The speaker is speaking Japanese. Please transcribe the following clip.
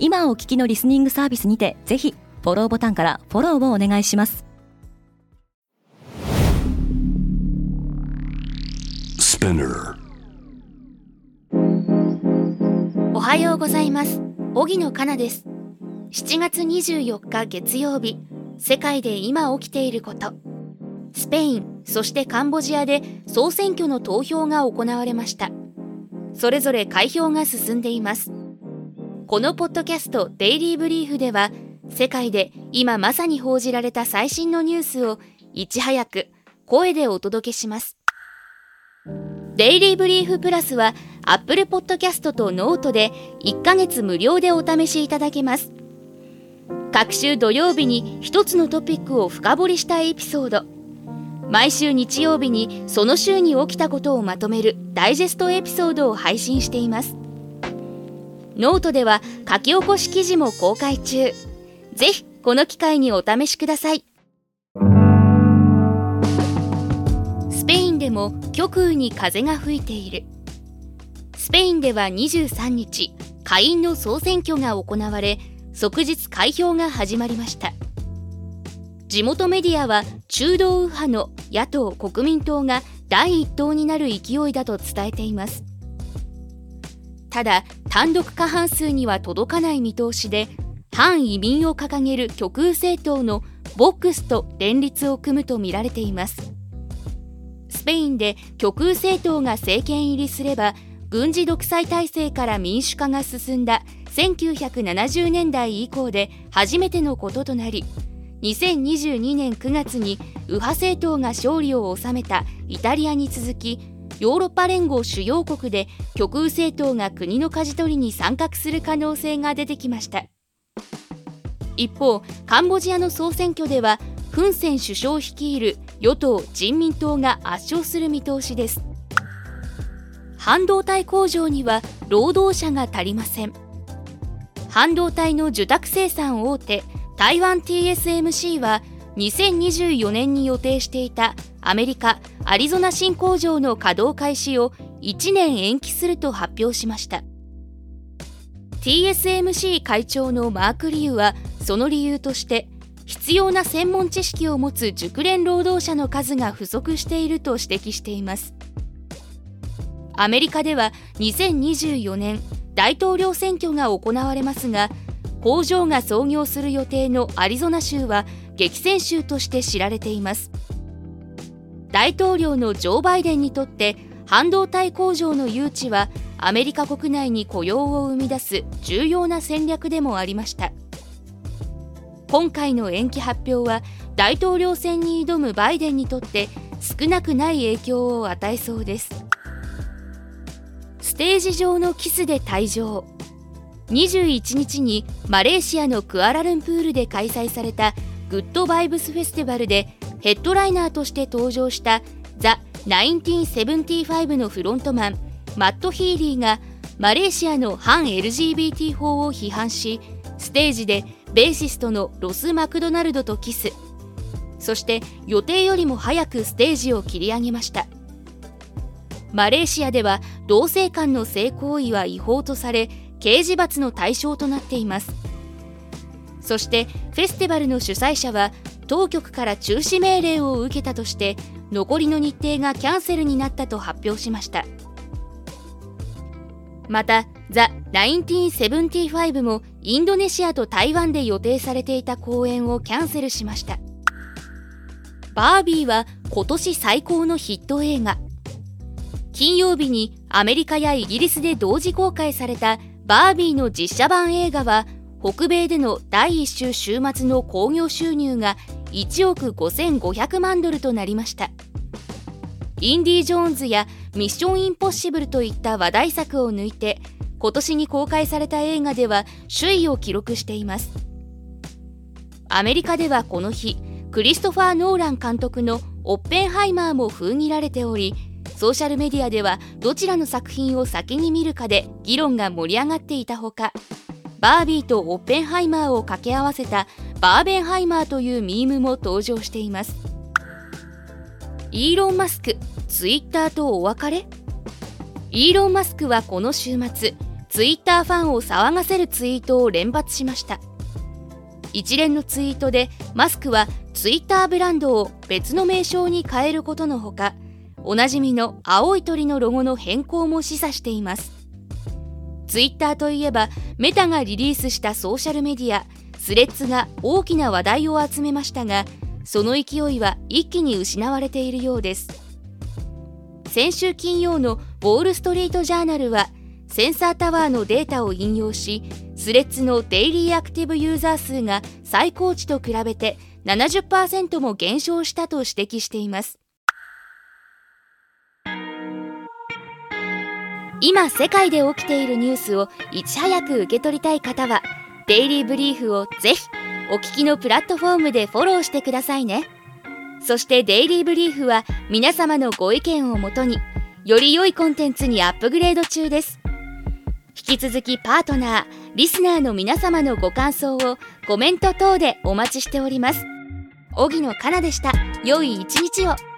今お聞きのリスニングサービスにてぜひフォローボタンからフォローをお願いします。おはようございます。荻野かなです。7月24日月曜日。世界で今起きていること。スペインそしてカンボジアで総選挙の投票が行われました。それぞれ開票が進んでいますこのポッドキャストデイリーブリーフでは世界で今まさに報じられた最新のニュースをいち早く声でお届けします。デイリーブリーフプラスは Apple Podcast とノートで1ヶ月無料でお試しいただけます。各週土曜日に一つのトピックを深掘りしたエピソード。毎週日曜日にその週に起きたことをまとめるダイジェストエピソードを配信しています。ノートでは書き起こし記事も公開中。ぜひこの機会にお試しください。スペインでも極右に風が吹いている。スペインでは23日下院の総選挙が行われ即日開票が始まりました。地元メディアは中道右派の野党・国民党が第一党になる勢いだと伝えています。ただ単独過半数には届かない見通しで反移民を掲げる極右政党のボックスと連立を組むとみられています。スペインで極右政党が政権入りすれば軍事独裁体制から民主化が進んだ1970年代以降で初めてのこととなり2022年9月に右派政党が勝利を収めたイタリアに続きヨーロッパ連合主要国で極右政党が国の舵取りに参画する可能性が出てきました。一方カンボジアの総選挙ではフン・セン首相率いる与党人民党が圧勝する見通しです。半導体工場には労働者が足りません。半導体の受託生産大手台湾 TSMC は2024年に予定していたアメリカ・アリゾナ新工場の稼働開始を1年延期すると発表しました。TSMC 会長のマーク・リューはその理由として必要な専門知識を持つ熟練労働者の数が不足していると指摘しています。アメリカでは2024年大統領選挙が行われますが工場が創業する予定のアリゾナ州は激戦州として知られています。大統領のジョー・バイデンにとって半導体工場の誘致はアメリカ国内に雇用を生み出す重要な戦略でもありました。今回の延期発表は大統領選に挑むバイデンにとって少なくない影響を与えそうです。ステージ上のキスで退場。21日にマレーシアのクアラルンプールで開催されたグッドバイブスフェスティバルでヘッドライナーとして登場したザ・1975のフロントマンマット・ヒーリーがマレーシアの反 LGBT 法を批判しステージでベーシストのロス・マクドナルドとキス。そして予定よりも早くステージを切り上げました。マレーシアでは同性間の性行為は違法とされ刑事罰の対象となっています。そしてフェスティバルの主催者は当局から中止命令を受けたとして残りの日程がキャンセルになったと発表しました。またザ・1975もインドネシアと台湾で予定されていた公演をキャンセルしました。バービーは今年最高のヒット映画。金曜日にアメリカやイギリスで同時公開されたバービーの実写版映画は北米での第1週週末の興行収入が1億5500万ドルとなりました。インディ・ジョーンズやミッション・インポッシブルといった話題作を抜いて今年に公開された映画では首位を記録しています。アメリカではこの日クリストファー・ノーラン監督のオッペンハイマーも封切られておりソーシャルメディアではどちらの作品を先に見るかで議論が盛り上がっていたほかバービーとオッペンハイマーを掛け合わせたバーベンハイマーというミームも登場しています。イーロン・マスクツイッターとお別れ？イーロン・マスクはこの週末ツイッターファンを騒がせるツイートを連発しました。一連のツイートでマスクはツイッターブランドを別の名称に変えることのほかおなじみの青い鳥のロゴの変更も示唆しています。ツイッターといえばメタがリリースしたソーシャルメディアスレッズが大きな話題を集めましたがその勢いは一気に失われているようです。先週金曜のウォール・ストリート・ジャーナルはセンサータワーのデータを引用しスレッズのデイリーアクティブユーザー数が最高値と比べて70%も減少したと指摘しています。今世界で起きているニュースをいち早く受け取りたい方はデイリーブリーフをぜひお聞きのプラットフォームでフォローしてくださいね。そしてデイリーブリーフは皆様のご意見をもとにより良いコンテンツにアップグレード中です。引き続きパートナーリスナーの皆様のご感想をコメント等でお待ちしております。荻野かなでした。良い一日を。